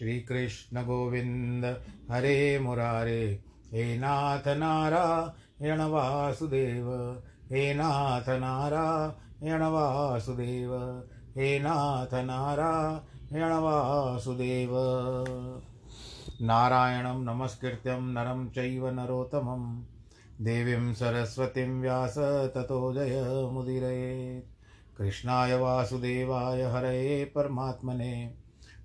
श्रीकृष्ण गोविन्द हरे मुरारे, हे नाथ नारायण वासुदेव। हे नाथ नारायण वासुदेव। हे नाथ नारायण वासुदेव। नारायणं नमस्कृत्यं नरं चैव नरोत्तमं। देवीं सरस्वतीं व्यास ततो जयमुदीरयेत् कृष्णाय वासुदेवाय हरये परमात्मने।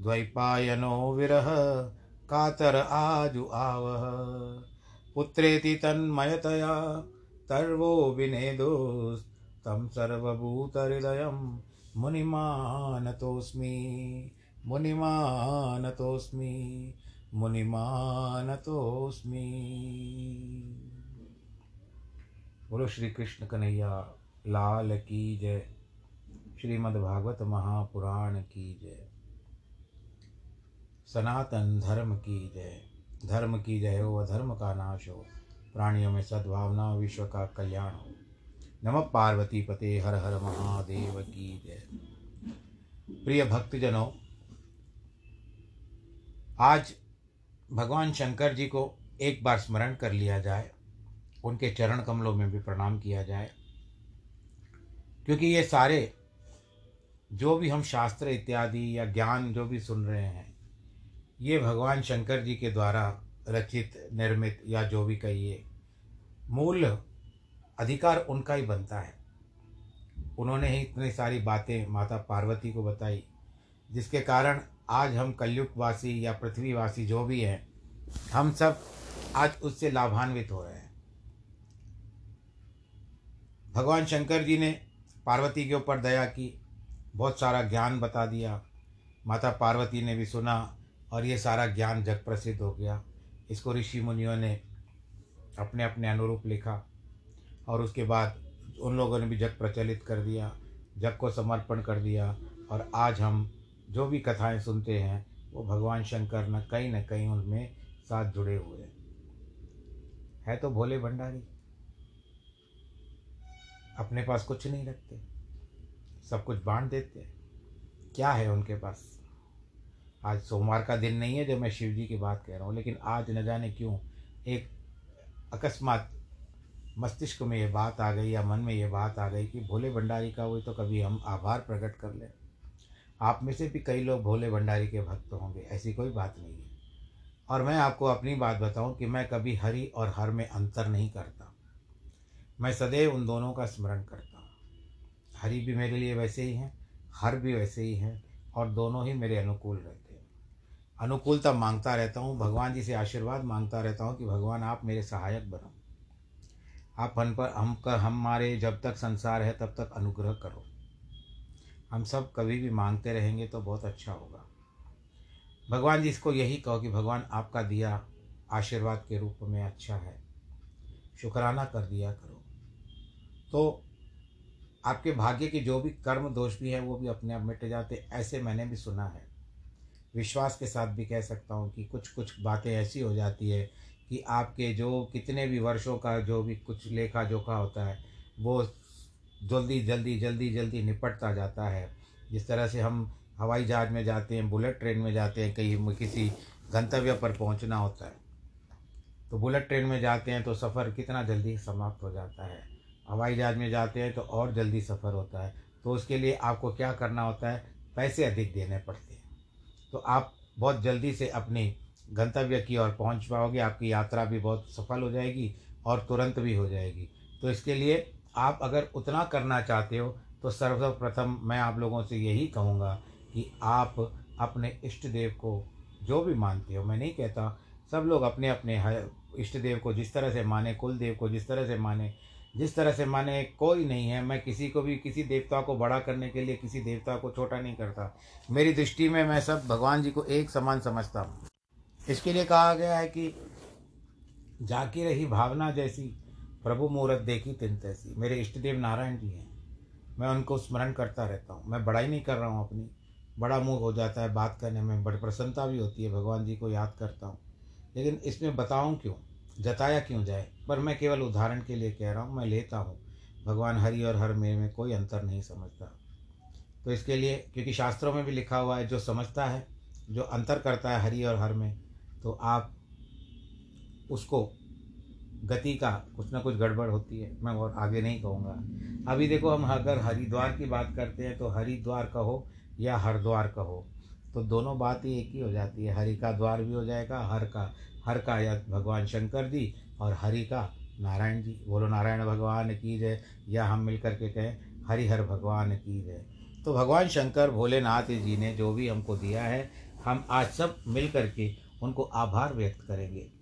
द्वैपायनो विरह, कातर आजु आवह। पुत्रेति तन्मयतया, तर्वो विनेदोस्तं सर्वभूतहृदयं मुनिमानतोऽस्मि मुनिमानतोऽस्मि मुनिमानतोऽस्मि। बोलो श्री कृष्ण कन्हैया, लाल की जय। श्रीमद्भागवत महापुराण की जय। सनातन धर्म की जय। धर्म की जय हो व धर्म का नाश हो। प्राणियों में सद्भावना, विश्व का कल्याण हो। नमः पार्वती पते, हर हर महादेव की जय। प्रिय भक्तजनों, आज भगवान शंकर जी को एक बार स्मरण कर लिया जाए। उनके चरण कमलों में भी प्रणाम किया जाए। क्योंकि ये सारे, जो भी हम शास्त्र इत्यादि या ज्ञान जो भी सुन रहे हैं ये भगवान शंकर जी के द्वारा रचित, निर्मित या जो भी कहिए, मूल अधिकार उनका ही बनता है। उन्होंने ही इतनी सारी बातें माता पार्वती को बताई, जिसके कारण आज हम कलयुगवासी या पृथ्वीवासी जो भी हैं, हम सब आज उससे लाभान्वित हो रहे हैं। भगवान शंकर जी ने पार्वती के ऊपर दया की, बहुत सारा ज्ञान बता दिया। माता पार्वती ने भी सुना और ये सारा ज्ञान जग प्रसिद्ध हो गया। इसको ऋषि मुनियों ने अपने अपने अनुरूप लिखा और उसके बाद उन लोगों ने भी जग प्रचलित कर दिया, जग को समर्पण कर दिया और आज हम जो भी कथाएँ सुनते हैं, वो भगवान शंकर न कहीं न कहीं उनमें साथ जुड़े हुए हैं। है तो भोले भंडारी, अपने पास कुछ नहीं रखते, सब कुछ बांट देते क्या है उनके पास? आज सोमवार का दिन नहीं है जो मैं शिव जी की बात कह रहा हूँ, लेकिन आज न जाने क्यों एक अकस्मात मस्तिष्क में ये बात आ गई या मन में ये बात आ गई कि भोले भंडारी का हुई तो कभी हम आभार प्रकट कर लें। आप में से भी कई लोग भोले भंडारी के भक्त होंगे, ऐसी कोई बात नहीं है। और मैं आपको अपनी बात बताऊँ कि मैं कभी हरि और हर में अंतर नहीं करता। मैं सदैव उन दोनों का स्मरण करता हूँ। हरि भी मेरे लिए वैसे ही हैं, हर भी वैसे ही हैं, और दोनों ही मेरे अनुकूल रहते हैं। अनुकूलता माँगता रहता हूँ, भगवान जी से आशीर्वाद माँगता रहता हूँ कि भगवान आप मेरे सहायक बनो। आप हम पर, हम कर हमारे जब तक संसार है तब तक अनुग्रह करो। हम सब कभी भी मांगते रहेंगे तो बहुत अच्छा होगा। भगवान जी इसको यही कहो कि भगवान आपका दिया आशीर्वाद के रूप में अच्छा है। शुक्राना कर दिया करो। तो आपके भाग्य के जो भी कर्म दोष भी हैं, वो भी अपने आप मिट जाते, ऐसे मैंने भी सुना है। विश्वास के साथ भी कह सकता हूँ कि कुछ कुछ बातें ऐसी हो जाती है कि आपके जो कितने भी वर्षों का जो भी कुछ लेखा जोखा होता है, वो जल्दी जल्दी जल्दी जल्दी निपटता जाता है। जिस तरह से हम हवाई जहाज़ में जाते हैं, बुलेट ट्रेन में जाते हैं, कहीं किसी गंतव्य पर पहुँचना होता है तो बुलेट ट्रेन में जाते हैं तो सफ़र कितना जल्दी समाप्त हो जाता है। हवाई जहाज़ में जाते हैं तो और जल्दी सफ़र होता है तो उसके लिए आपको क्या करना होता है? पैसे अधिक देने पड़ते हैं। तो आप बहुत जल्दी से अपने गंतव्य की ओर पहुँच पाओगे, आपकी यात्रा भी बहुत सफल हो जाएगी और तुरंत भी हो जाएगी। तो इसके लिए आप अगर उतना करना चाहते हो तो सर्वप्रथम मैं आप लोगों से यही कहूँगा कि आप अपने इष्ट देव को जो भी मानते हो, मैं नहीं कहता, सब लोग अपने अपने इष्ट देव को जिस तरह से माने कुल देव को जिस तरह से माने जिस तरह से माने कोई नहीं है, मैं किसी को भी, किसी देवता को बड़ा करने के लिए, किसी देवता को छोटा नहीं करता। मेरी दृष्टि में मैं सब भगवान जी को एक समान समझता हूँ। इसके लिए कहा गया है कि जाकी रही भावना जैसी, प्रभु मुहूर्त देखी तिन तैसी। मेरे इष्ट देव नारायण जी हैं। मैं उनको स्मरण करता रहता हूँ। मैं बड़ाई नहीं कर रहा हूँ अपनी। बड़ा मुँह हो जाता है बात करने में। बड़ी प्रसन्नता भी होती है। भगवान जी को याद करता हूँ। लेकिन इसमें बताऊँ क्यों? जताया क्यों जाए? पर मैं केवल उदाहरण के लिए कह रहा हूँ, मैं लेता हूँ। भगवान हरि और हर मेरे में कोई अंतर नहीं समझता। तो इसके लिए, क्योंकि शास्त्रों में भी लिखा हुआ है, जो समझता है, जो अंतर करता है हरि और हर में तो आप उसको, गति का कुछ ना कुछ गड़बड़ होती है। मैं और आगे नहीं कहूँगा। अभी देखो, हम अगर हरिद्वार की बात करते हैं तो हरिद्वार कहो या हरिद्वार कहो। तो दोनों बात ही एक ही हो जाती है। हरि का द्वार भी हो जाएगा, हर का हर का या भगवान शंकर जी और हरि का नारायण जी। बोलो, नारायण भगवान की जय। या हम मिल कर के कहें हरिहर भगवान की जय। तो भगवान शंकर, भोलेनाथ जी ने जो भी हमको दिया है, हम आज सब मिल कर के उनको आभार व्यक्त करेंगे।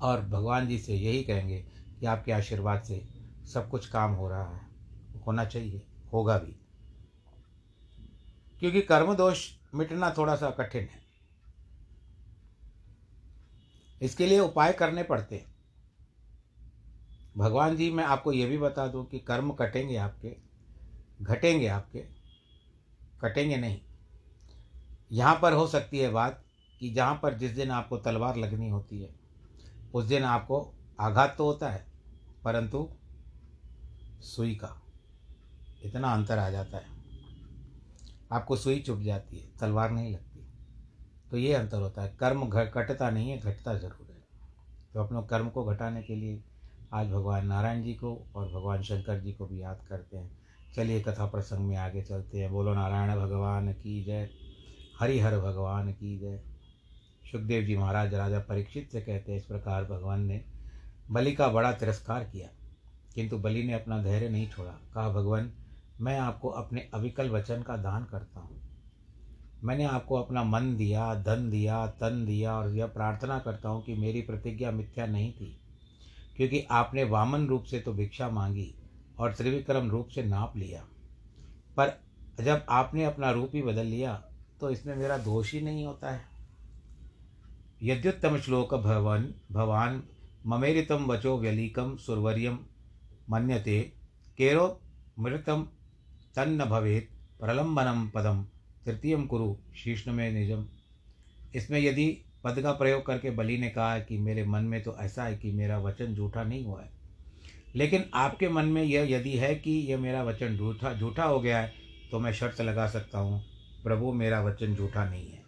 और भगवान जी से यही कहेंगे कि आपके आशीर्वाद से सब कुछ काम हो रहा है। होना चाहिए, होगा भी। क्योंकि कर्म दोष मिटना थोड़ा सा कठिन है। इसके लिए उपाय करने पड़ते हैं। भगवान जी, मैं आपको ये भी बता दूँ कि कर्म कटेंगे आपके, घटेंगे आपके, कटेंगे नहीं। यहाँ पर हो सकती है बात कि जहाँ पर जिस दिन आपको तलवार लगनी होती है, उस दिन आपको आघात तो होता है, परंतु सुई का इतना अंतर आ जाता है। आपको सुई चुप जाती है, तलवार नहीं लगती। तो ये अंतर होता है। कर्म घटता नहीं है, घटता ज़रूर है। तो अपनों कर्म को घटाने के लिए आज भगवान नारायण जी को और भगवान शंकर जी को भी याद करते हैं। चलिए कथा प्रसंग में आगे चलते हैं। बोलो, नारायण भगवान की जय। हरिहर भगवान की जय। सुखदेव जी महाराज, राजा परीक्षित से कहते हैं, इस प्रकार भगवान ने बलि का बड़ा तिरस्कार किया। किंतु बलि ने अपना धैर्य नहीं छोड़ा। कहा, भगवान मैं आपको अपने अविकल वचन का दान करता हूँ। मैंने आपको अपना मन दिया, धन दिया, तन दिया और यह प्रार्थना करता हूँ कि मेरी प्रतिज्ञा मिथ्या नहीं थी, क्योंकि आपने वामन रूप से तो भिक्षा मांगी और त्रिविक्रम रूप से नाप लिया। पर जब आपने अपना रूप ही बदल लिया तो इसमें मेरा दोष ही नहीं होता है। यद्युत्तम श्लोक भवन, भवान ममेरितम वचो व्यलीकम सुरवर्यम मन्यते, केरो मृतम तन्न भवेत प्रलंबनम पदम तृतीय कुरु शीष्ण में निजम। इसमें यदि पद का प्रयोग करके बलि ने कहा कि मेरे मन में तो ऐसा है कि मेरा वचन झूठा नहीं हुआ है। लेकिन आपके मन में यह यदि है कि यह मेरा वचन झूठा झूठा हो गया है तो मैं शर्त लगा सकता हूँ, प्रभु, मेरा वचन झूठा नहीं है।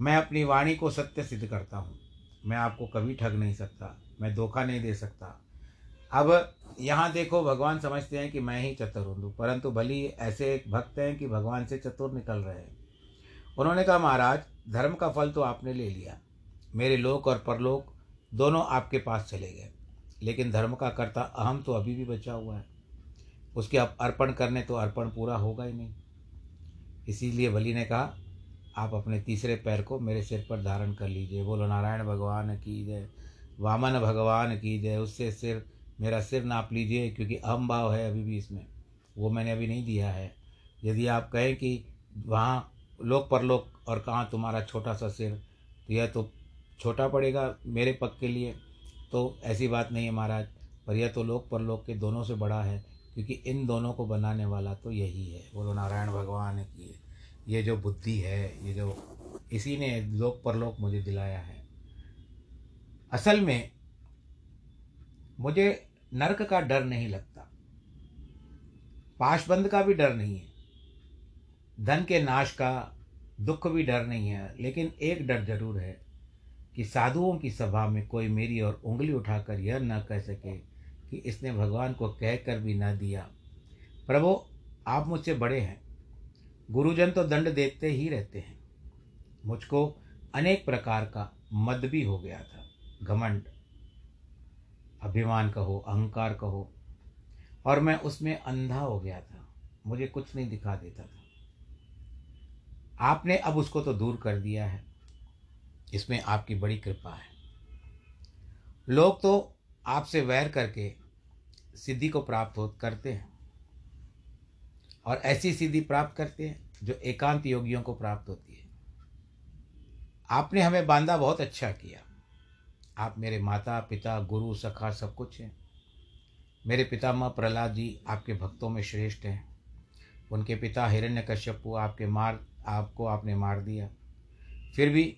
मैं अपनी वाणी को सत्य सिद्ध करता हूँ। मैं आपको कभी ठग नहीं सकता, मैं धोखा नहीं दे सकता। अब यहाँ देखो, भगवान समझते हैं कि मैं ही चतुर हूँ, परंतु भली ऐसे एक भक्त हैं कि भगवान से चतुर निकल रहे हैं। उन्होंने कहा, महाराज, धर्म का फल तो आपने ले लिया। मेरे लोक और परलोक दोनों आपके पास चले गए, लेकिन धर्म का कर्ता अहम तो अभी भी बचा हुआ है। उसके अर्पण करने तो अर्पण पूरा होगा ही नहीं। इसीलिए बलि ने कहा, आप अपने तीसरे पैर को मेरे सिर पर धारण कर लीजिए। बोलो, नारायण भगवान की जय, वामन भगवान की जय, उससे सिर मेरा सिर नाप लीजिए, क्योंकि अहम भाव है अभी भी इसमें। वो मैंने अभी नहीं दिया है। यदि आप कहें कि वहाँ लोक परलोक और कहाँ तुम्हारा छोटा सा सिर तो यह तो छोटा पड़ेगा मेरे पग के लिए। तो ऐसी बात नहीं है महाराज, पर यह तो लोक परलोक के दोनों से बड़ा है, क्योंकि इन दोनों को बनाने वाला तो यही है। बोलो, नारायण भगवान की ये जो बुद्धि है, ये जो इसी ने लोक परलोक मुझे दिलाया है। असल में मुझे नरक का डर नहीं लगता। पाशबंद का भी डर नहीं है। धन के नाश का दुख भी डर नहीं है, लेकिन एक डर ज़रूर है कि साधुओं की सभा में कोई मेरी और उंगली उठाकर यह न कह सके कि इसने भगवान को कहकर भी न दिया। प्रभु, आप मुझसे बड़े हैं। गुरुजन तो दंड देते ही रहते हैं। मुझको अनेक प्रकार का मद भी हो गया था। घमंड अभिमान कहो, अहंकार कहो। और मैं उसमें अंधा हो गया था। मुझे कुछ नहीं दिखा देता था। आपने अब उसको तो दूर कर दिया है। इसमें आपकी बड़ी कृपा है। लोग तो आपसे वैर करके सिद्धि को प्राप्त हो, करते हैं। और ऐसी सिद्धि प्राप्त करते हैं जो एकांत योगियों को प्राप्त होती है। आपने हमें बांधा, बहुत अच्छा किया। आप मेरे माता, पिता, गुरु, सखा, सब कुछ हैं। मेरे पितामह प्रहलाद जी आपके भक्तों में श्रेष्ठ हैं। उनके पिता हिरण्य हिरण्यकश्यपु आपके मार, आपको आपने मार दिया। फिर भी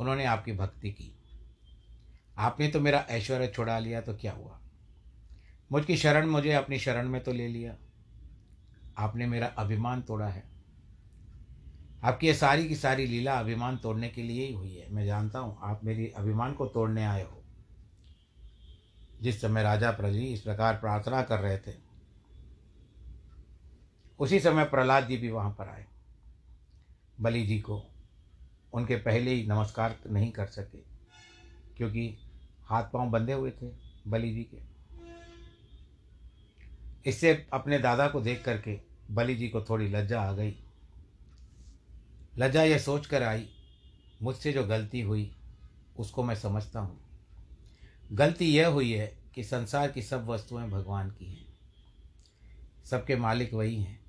उन्होंने आपकी भक्ति की। आपने तो मेरा ऐश्वर्य छुड़ा लिया तो क्या हुआ? मुझकी शरण मुझे अपनी शरण में तो ले लिया। आपने मेरा अभिमान तोड़ा है। आपकी ये सारी की सारी लीला अभिमान तोड़ने के लिए ही हुई है। मैं जानता हूँ, आप मेरी अभिमान को तोड़ने आए हो। जिस समय राजा प्रजी इस प्रकार प्रार्थना कर रहे थे, उसी समय प्रहलाद जी भी वहाँ पर आए। बलि जी को उनके पहले ही नमस्कार नहीं कर सके, क्योंकि हाथ पाँव बंधे हुए थे बलि जी के। इससे अपने दादा को देख करके बलि जी को थोड़ी लज्जा आ गई। लज्जा यह सोच कर आई, मुझसे जो गलती हुई, उसको मैं समझता हूँ। गलती यह हुई है कि संसार की सब वस्तुएँ भगवान की हैं। सबके मालिक वही हैं।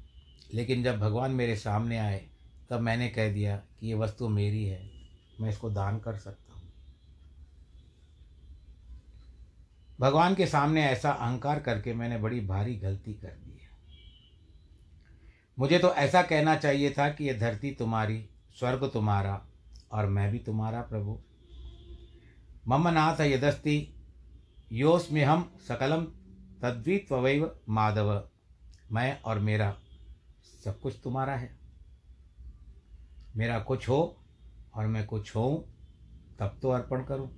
लेकिन जब भगवान मेरे सामने आए, तब मैंने कह दिया कि ये वस्तु मेरी है, मैं इसको दान कर सकता हूँ। भगवान के सामने ऐसा अहंकार करके मैंने बड़ी भारी गलती कर दी। मुझे तो ऐसा कहना चाहिए था कि यह धरती तुम्हारी, स्वर्ग तुम्हारा और मैं भी तुम्हारा प्रभु। मम नाथ यदस्ति योस्म्य हम सकलम तद्वित्वैव माधव। मैं और मेरा सब कुछ तुम्हारा है। मेरा कुछ हो और मैं कुछ हो तब तो अर्पण करूँ।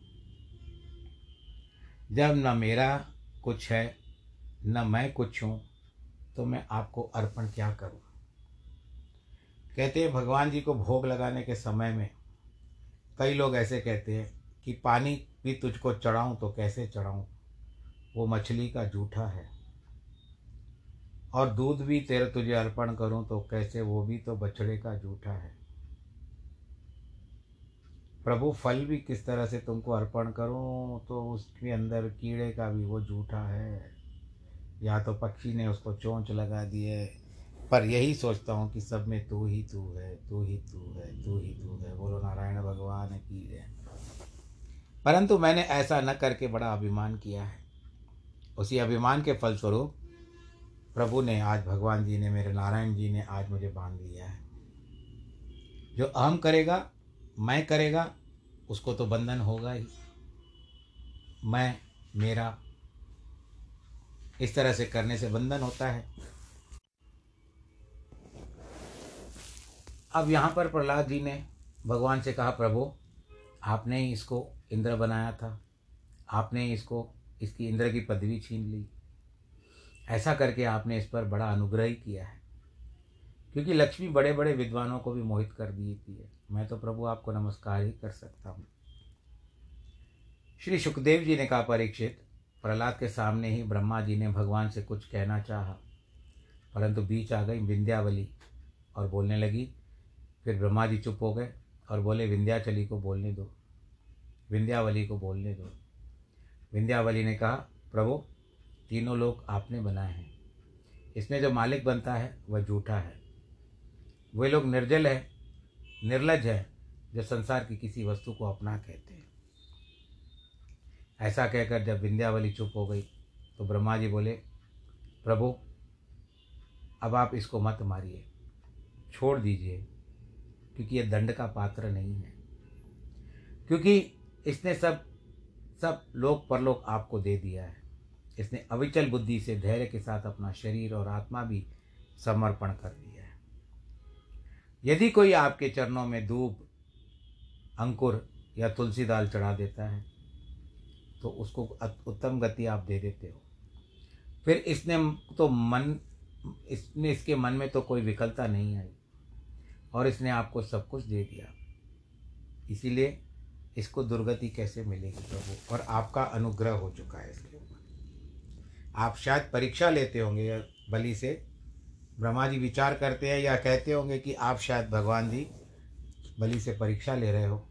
जब न मेरा कुछ है, न मैं कुछ हूँ तो मैं आपको अर्पण क्या करूँ? कहते हैं, भगवान जी को भोग लगाने के समय में कई लोग ऐसे कहते हैं कि पानी भी तुझको चढ़ाऊं तो कैसे चढ़ाऊं? वो मछली का जूठा है। और दूध भी तेरे तुझे अर्पण करूँ तो कैसे? वो भी तो बछड़े का जूठा है। प्रभु, फल भी किस तरह से तुमको अर्पण करूँ तो उसके अंदर कीड़े का भी वो जूठा है। या तो पक्षी ने उसको चोंच लगा दी है, पर यही सोचता हूँ कि सब में तू ही तू है, तू ही तू है, तू ही तू है, बोलो नारायण भगवान की है परंतु मैंने ऐसा न करके बड़ा अभिमान किया है। उसी अभिमान के फलस्वरूप प्रभु ने आज भगवान जी ने, मेरे नारायण जी ने आज मुझे बाँध लिया है। जो अहम करेगा, मैं करेगा, उसको तो बंधन होगा ही। मैं, मेरा इस तरह से करने से बंधन होता है। अब यहाँ पर प्रहलाद जी ने भगवान से कहा, प्रभु, आपने ही इसको इंद्र बनाया था। आपने इसको, इसकी इंद्र की पदवी छीन ली। ऐसा करके आपने इस पर बड़ा अनुग्रह ही किया है। क्योंकि लक्ष्मी बड़े बड़े विद्वानों को भी मोहित कर दी थी है। मैं तो प्रभु आपको नमस्कार ही कर सकता हूँ। श्री सुखदेव जी ने कहा, परीक्षित प्रहलाद के सामने ही ब्रह्मा जी ने भगवान से कुछ कहना चाहा। परंतु बीच आ गई विंध्यावली और बोलने लगी। फिर ब्रह्मा जी चुप हो गए और बोले, विंध्याचली को बोलने दो। विंध्यावली को बोलने दो। विंध्यावली ने कहा, प्रभु, तीनों लोग आपने बनाए हैं। इसमें जो मालिक बनता है, वह झूठा है। वे लोग निर्जल है, निर्लज है, जो संसार की किसी वस्तु को अपना कहते हैं। ऐसा कहकर जब विंध्यावली चुप हो गई तो ब्रह्मा जी बोले, प्रभु, अब आप इसको मत मारिए, छोड़ दीजिए, क्योंकि यह दंड का पात्र नहीं है। क्योंकि इसने सब सब लोक परलोक आपको दे दिया है। इसने अविचल बुद्धि से धैर्य के साथ अपना शरीर और आत्मा भी समर्पण कर दिया है। यदि कोई आपके चरणों में धूप, अंकुर या तुलसी दाल चढ़ा देता है तो उसको उत्तम गति आप दे देते हो। फिर इसने तो मन, इसने इसके मन में तो कोई विकलता नहीं आई और इसने आपको सब कुछ दे दिया। इसीलिए इसको दुर्गति कैसे मिलेगी प्रभु? और आपका अनुग्रह हो चुका है इसके ऊपर। आप शायद परीक्षा लेते होंगे बलि से। ब्रह्मा जी विचार करते हैं या कहते होंगे कि आप शायद भगवान जी बलि से परीक्षा ले रहे हो,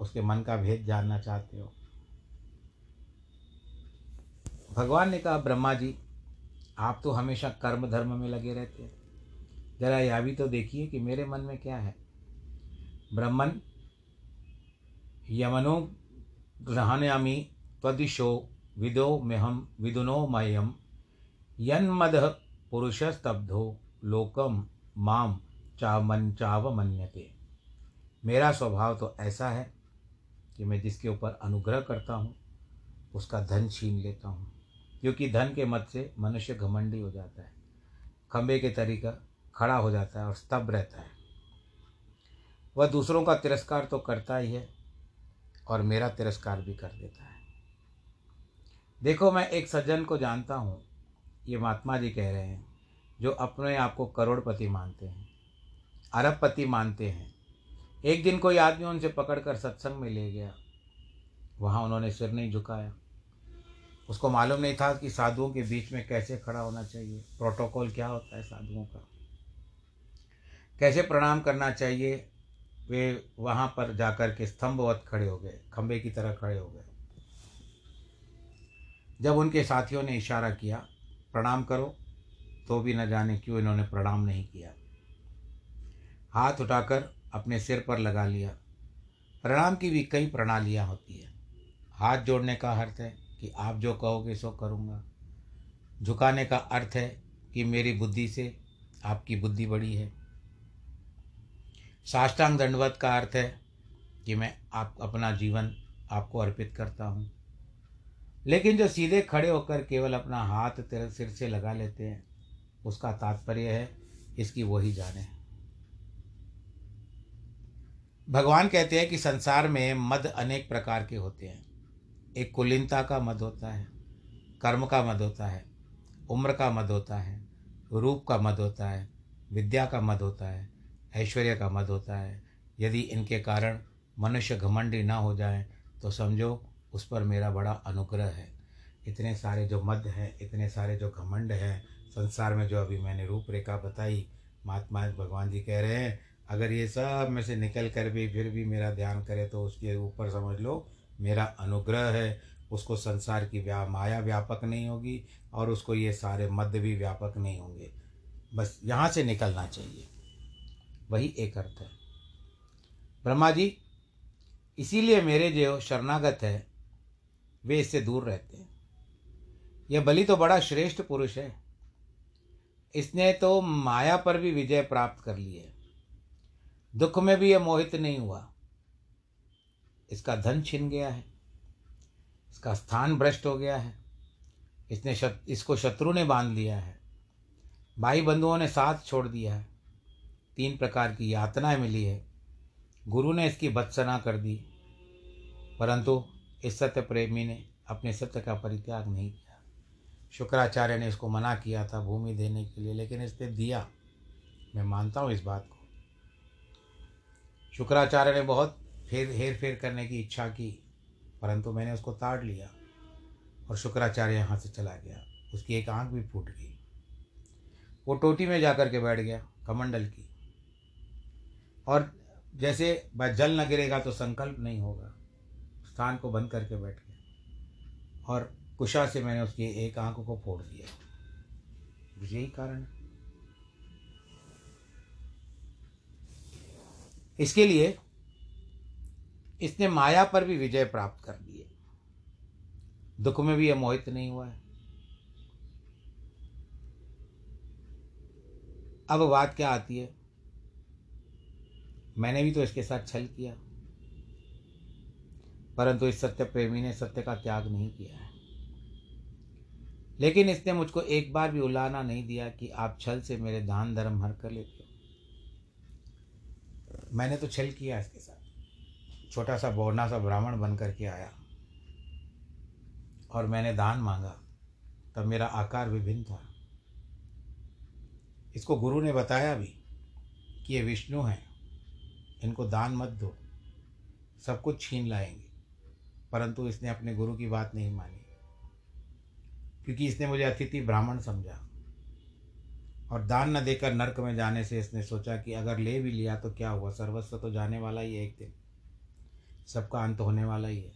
उसके मन का भेद जानना चाहते हो। भगवान ने कहा, ब्रह्मा जी, आप तो हमेशा कर्म धर्म में लगे रहते हैं। जरा यह भी तो देखिए कि मेरे मन में क्या है। ब्रह्मन, यमनो ग्रहणयामी त्वदिशो विदो मेहम विदुनो मयम यन्मद पुरुषस्तब्धो लोकम माम चावन चावमन्यते। मेरा स्वभाव तो ऐसा है कि मैं जिसके ऊपर अनुग्रह करता हूँ, उसका धन छीन लेता हूँ। क्योंकि धन के मत से मनुष्य घमंडी हो जाता है। खंबे के तरीका खड़ा हो जाता है और स्तब्ध रहता है। वह दूसरों का तिरस्कार तो करता ही है और मेरा तिरस्कार भी कर देता है। देखो, मैं एक सज्जन को जानता हूँ। ये महात्मा जी कह रहे हैं, जो अपने आप को करोड़पति मानते हैं, अरबपति मानते हैं। एक दिन कोई आदमी उनसे पकड़कर सत्संग में ले गया। वहाँ उन्होंने सिर नहीं झुकाया। उसको मालूम नहीं था कि साधुओं के बीच में कैसे खड़ा होना चाहिए। प्रोटोकॉल क्या होता है साधुओं का? कैसे प्रणाम करना चाहिए? वे वहाँ पर जाकर के स्तंभवत खड़े हो गए खंबे की तरह खड़े हो गए। जब उनके साथियों ने इशारा किया, प्रणाम करो तो भी न जाने क्यों इन्होंने प्रणाम नहीं किया। हाथ उठाकर अपने सिर पर लगा लिया। प्रणाम की भी कई प्रणालियाँ होती है। हाथ जोड़ने का अर्थ है कि आप जो कहोगे सो करूँगा। झुकाने का अर्थ है कि मेरी बुद्धि से आपकी बुद्धि बड़ी है। साष्टांग दंडवत का अर्थ है कि मैं आप, अपना जीवन आपको अर्पित करता हूँ। लेकिन जो सीधे खड़े होकर केवल अपना हाथ तेरे सिर से लगा लेते हैं, उसका तात्पर्य है, इसकी वही जाने। भगवान कहते हैं कि संसार में मद अनेक प्रकार के होते हैं। एक कुलीनता का मद होता है, कर्म का मद होता है, उम्र का मद होता है, रूप का मद होता है, विद्या का मद होता है, ऐश्वर्य का मद होता है। यदि इनके कारण मनुष्य घमंडी ना हो जाए तो समझो उस पर मेरा बड़ा अनुग्रह है। इतने सारे जो मद हैं, इतने सारे जो घमंड हैं, संसार में जो अभी मैंने रूपरेखा बताई, महात्मा भगवान जी कह रहे हैं, अगर ये सब में से निकल कर भी, फिर भी मेरा ध्यान करे तो उसके ऊपर समझ लो मेरा अनुग्रह है, उसको संसार की व्या, माया व्यापक नहीं होगी और उसको ये सारे मध्य भी व्यापक नहीं होंगे। बस यहाँ से निकलना चाहिए। वही एक अर्थ है। ब्रह्मा जी, इसीलिए मेरे जो शरणागत है, वे इससे दूर रहते हैं। यह बलि तो बड़ा श्रेष्ठ पुरुष है। इसने तो माया पर भी विजय प्राप्त कर ली है। दुख में भी यह मोहित नहीं हुआ। इसका धन छिन गया है इसका स्थान भ्रष्ट हो गया है इसने शत, इसको शत्रु ने बाँध लिया है भाई बंधुओं ने साथ छोड़ दिया है तीन प्रकार की यातनाएँ मिली है गुरु ने इसकी भत्सना कर दी परंतु इस सत्य प्रेमी ने अपने सत्य का परित्याग नहीं किया। शुक्राचार्य ने इसको मना किया था भूमि देने के लिए लेकिन इसने दिया। मैं मानता हूँ इस बात को। शुक्राचार्य ने बहुत फेर, हेर फेर करने की इच्छा की, परंतु मैंने उसको ताड़ लिया और शुक्राचार्य यहाँ से चला गया। उसकी एक आँख भी फूट गई। वो टोटी में जाकर के बैठ गया, कमंडल की। और जैसे जल न गिरेगा तो संकल्प नहीं होगा। स्थान को बंद करके बैठ गया। और कुशा से मैंने उसकी एक आँख को फोड़ दिया। यही कारण इसके लिए इसने माया पर भी विजय प्राप्त कर ली है दुख में भी यह मोहित नहीं हुआ है। अब बात क्या आती है? मैंने भी तो इसके साथ छल किया। परंतु इस सत्य प्रेमी ने सत्य का त्याग नहीं किया है। लेकिन इसने मुझको एक बार भी उलाना नहीं दिया कि आप छल से मेरे दान धर्म हर कर लेते हो। मैंने तो छल किया इसके साथ। छोटा सा बोरना सा ब्राह्मण बन करके आया। और मैंने दान मांगा। तब मेरा आकार विभिन्न था। इसको गुरु ने बताया भी कि ये विष्णु हैं। इनको दान मत दो। सब कुछ छीन लाएँगे। परंतु इसने अपने गुरु की बात नहीं मानी। क्योंकि इसने मुझे अतिथि ब्राह्मण समझा। और दान न देकर नरक में जाने से इसने सोचा कि अगर ले भी लिया तो क्या हुआ? सर्वस्व तो जाने वाला ही एक दिन। सबका अंत होने वाला ही है।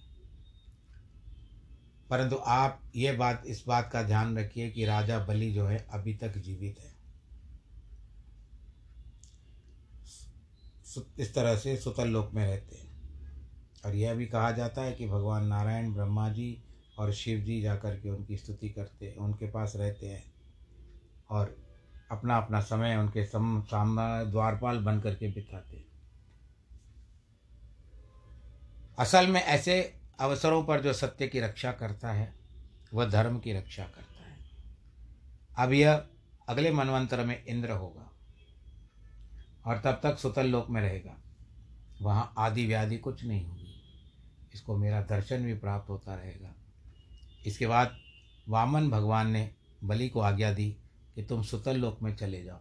परंतु आप ये बात, इस बात का ध्यान रखिए कि राजा बलि जो है, अभी तक जीवित है। इस तरह से सुतल लोक में रहते हैं। और यह भी कहा जाता है कि भगवान नारायण ब्रह्मा जी और शिव जी जाकर के उनकी स्तुति करते हैं, उनके पास रहते हैं। और अपना अपना समय उनके सम सामना द्वारपाल बन करके बिताते असल में ऐसे अवसरों पर जो सत्य की रक्षा करता है, वह धर्म की रक्षा करता है। अब यह अगले मनवंतर में इंद्र होगा और तब तक सुतल लोक में रहेगा। वहाँ आदि व्याधि कुछ नहीं होगी। इसको मेरा दर्शन भी प्राप्त होता रहेगा। इसके बाद वामन भगवान ने बलि को आज्ञा दी कि तुम सुतल लोक में चले जाओ।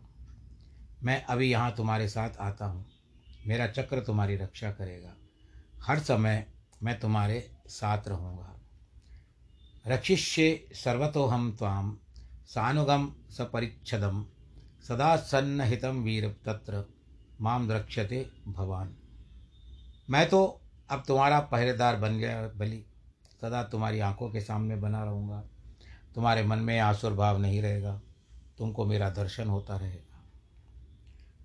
मैं अभी यहाँ तुम्हारे साथ आता हूँ। मेरा चक्र तुम्हारी रक्षा करेगा। हर समय मैं तुम्हारे साथ रहूँगा। रक्षिष्ये सर्वतो हम ताम सानुगम सपरिच्छदम सदा सन्नहितम वीर तत्र माम द्रक्ष्यते भवान। मैं तो अब तुम्हारा पहरेदार बन गया बलि, सदा तुम्हारी आँखों के सामने बना रहूँगा। तुम्हारे मन में आसुर भाव नहीं रहेगा, तुमको मेरा दर्शन होता रहेगा।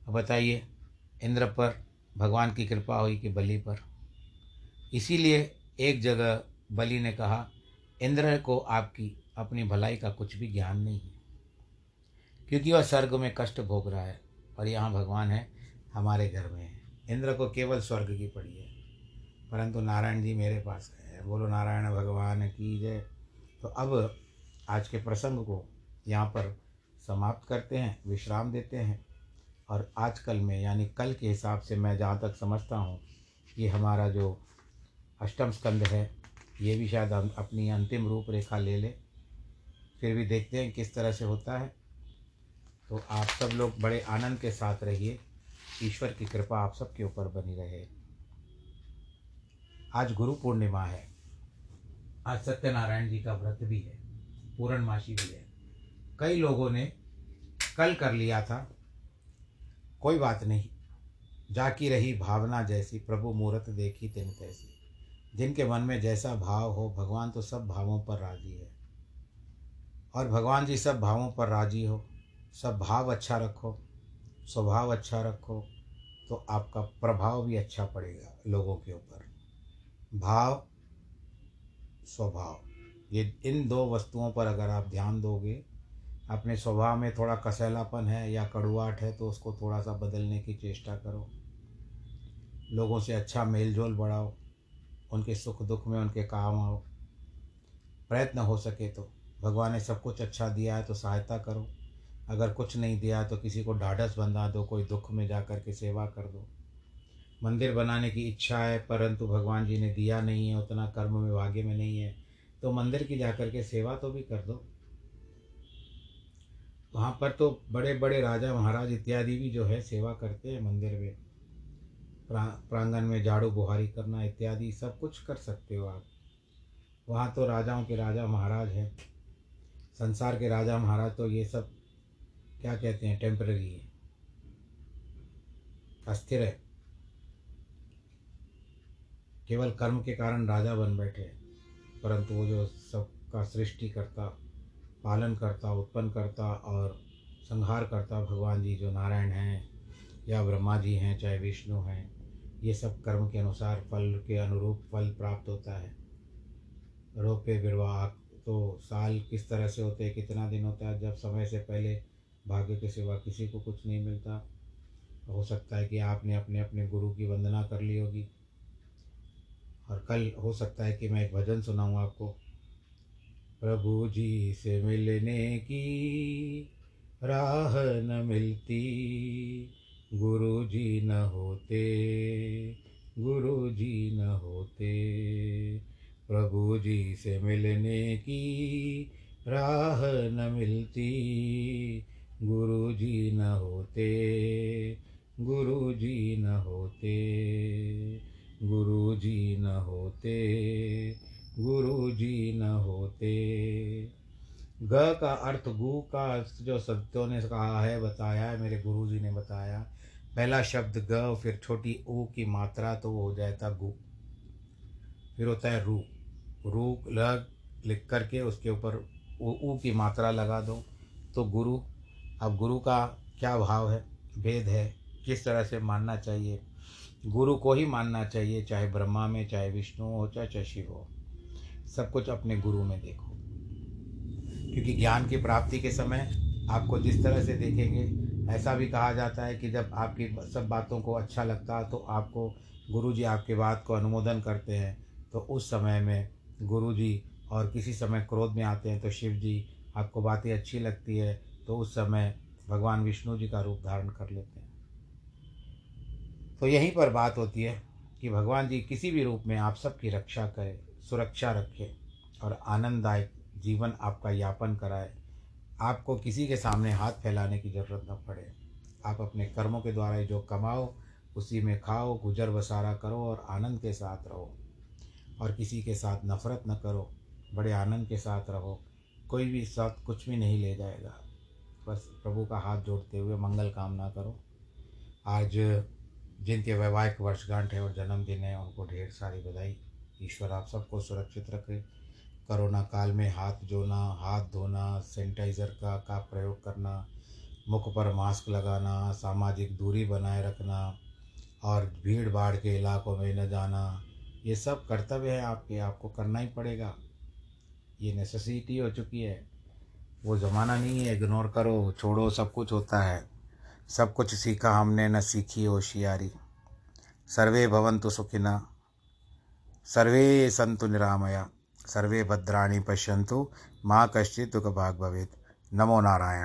अब बताइए, इंद्र पर भगवान की कृपा हुई कि बलि पर? इसीलिए एक जगह बलि ने कहा, इंद्र को आपकी अपनी भलाई का कुछ भी ज्ञान नहीं है, क्योंकि वह स्वर्ग में कष्ट भोग रहा है और यहाँ भगवान है, हमारे घर में है। इंद्र को केवल स्वर्ग की पड़ी है, परंतु नारायण जी मेरे पास है। बोलो, नारायण भगवान की जय। तो अब आज के प्रसंग को यहाँ पर समाप्त करते हैं, विश्राम देते हैं। और आजकल में, यानी कल के हिसाब से मैं जहाँ तक समझता हूँ कि हमारा जो अष्टम स्कंद है, ये भी शायद हम अपनी अंतिम रूप रेखा ले ले। फिर भी देखते हैं किस तरह से होता है। तो आप सब लोग बड़े आनंद के साथ रहिए। ईश्वर की कृपा आप सबके ऊपर बनी रहे। आज गुरु पूर्णिमा है। आज सत्यनारायण जी का व्रत भी है। पूर्णमासी भी है। कई लोगों ने कल कर लिया था। कोई बात नहीं। जाकी रही भावना जैसी प्रभु मूर्त देखी तिन तैसी। जिनके मन में जैसा भाव हो, भगवान तो सब भावों पर राज़ी है। और भगवान जी सब भावों पर राज़ी हो, सब भाव अच्छा रखो, स्वभाव अच्छा रखो तो आपका प्रभाव भी अच्छा पड़ेगा लोगों के ऊपर। भाव, स्वभाव। ये, इन दो वस्तुओं पर अगर आप ध्यान दोगे, अपने स्वभाव में थोड़ा कसैलापन है या कड़ुआट है तो उसको थोड़ा सा बदलने की चेष्टा करो। लोगों से अच्छा मेल जोल बढ़ाओ उनके सुख दुख में, उनके काम आओ प्रयत्न हो सके तो। भगवान ने सब कुछ अच्छा दिया है तो सहायता करो। अगर कुछ नहीं दिया तो किसी को ढाढ़स बंधा दो, कोई दुख में जा कर के सेवा कर दो। मंदिर बनाने की इच्छा है, परंतु भगवान जी ने दिया नहीं है, उतना कर्म में, भाग्य में नहीं है तो मंदिर की जा कर के सेवा तो भी कर दो। वहाँ पर तो बड़े बड़े राजा महाराज इत्यादि भी जो है सेवा करते हैं मंदिर में। प्रा, प्रांगण में झाड़ू बुहारी करना इत्यादि सब कुछ कर सकते हो आप। वहाँ तो राजाओं के राजा महाराज हैं। संसार के राजा महाराज तो ये सब क्या कहते हैं टेम्पररी है। अस्थिर है। केवल कर्म के कारण राजा बन बैठे हैं। परंतु वो जो सबका सृष्टि करता पालन करता उत्पन्न करता और संहार करता भगवान जी जो नारायण हैं या ब्रह्मा जी हैं चाहे विष्णु हैं ये सब कर्म के अनुसार फल के अनुरूप फल प्राप्त होता है। रोपे विवाह तो साल किस तरह से होते हैं, कितना दिन होता है, जब समय से पहले भाग्य के सिवा किसी को कुछ नहीं मिलता। हो सकता है कि आपने अपने अपने गुरु की वंदना कर ली होगी। और कल हो सकता है कि मैं एक भजन सुनाऊँ आपको। प्रभु जी से मिलने की राह न मिलती। गुरु जी न होते गुरु जी न होते। प्रभु जी से मिलने की राह न मिलती गुरु जी न होते गुरु जी न होते। गुरु जी न होते गुरु जी न होते। ग का अर्थ गु का जो शब्दों ने कहा है, बताया है, मेरे गुरु जी ने बताया। पहला शब्द ग फिर छोटी ऊ की मात्रा तो हो जाता गु। फिर होता है रू। रू लग लिख करके उसके ऊपर ऊ की मात्रा लगा दो। तो गुरु, अब गुरु का क्या भाव है? भेद है। किस तरह से मानना चाहिए? गुरु को ही मानना चाहिए, चाहे ब्रह्मा में, चाहे विष्णु हो, चाहे चाहे शिव हो। सब कुछ अपने गुरु में देखो। क्योंकि ज्ञान की प्राप्ति के समय आपको जिस तरह से देखेंगे ऐसा भी कहा जाता है कि जब आपकी सब बातों को अच्छा लगता तो आपको गुरु जी आपकी बात को अनुमोदन करते हैं। तो उस समय में गुरु जी और किसी समय क्रोध में आते हैं तो शिव जी आपको बातें अच्छी लगती है तो उस समय भगवान विष्णु जी का रूप धारण कर लेते हैं। तो यहीं पर बात होती है कि भगवान जी किसी भी रूप में आप सबकी रक्षा करें सुरक्षा रखे और आनंददायक जीवन आपका यापन कराए। आपको किसी के सामने हाथ फैलाने की ज़रूरत न पड़े। आप अपने कर्मों के द्वारा जो कमाओ, उसी में खाओ, गुजर बसारा करो और आनंद के साथ रहो। और किसी के साथ नफरत न करो, बड़े आनंद के साथ रहो। कोई भी साथ कुछ भी नहीं ले जाएगा। बस प्रभु का हाथ जोड़ते हुए मंगल कामना करो। आज जिनके वैवाहिक वर्षगांठ है और जन्मदिन है, उनको ढेर सारी बधाई। ईश्वर आप सबको सुरक्षित रखे। कोरोना काल में हाथ जोना हाथ धोना, सैनिटाइज़र का का प्रयोग करना, मुख पर मास्क लगाना, सामाजिक दूरी बनाए रखना और भीड़ भाड़ के इलाकों में न जाना, ये सब कर्तव्य है आपके, आपको करना ही पड़ेगा। ये नेसेसिटी हो चुकी है। वो ज़माना नहीं है इग्नोर करो, छोड़ो, सब कुछ होता है। सब कुछ सीखा हमने, न सीखी होशियारी। सर्वे भवंतु सुखिना सर्वे संतु निरामया। सर्वे भद्राणि पश्यन्तु माँ कश्चित् दुःखभाग् भवेत्। नमो नारायण।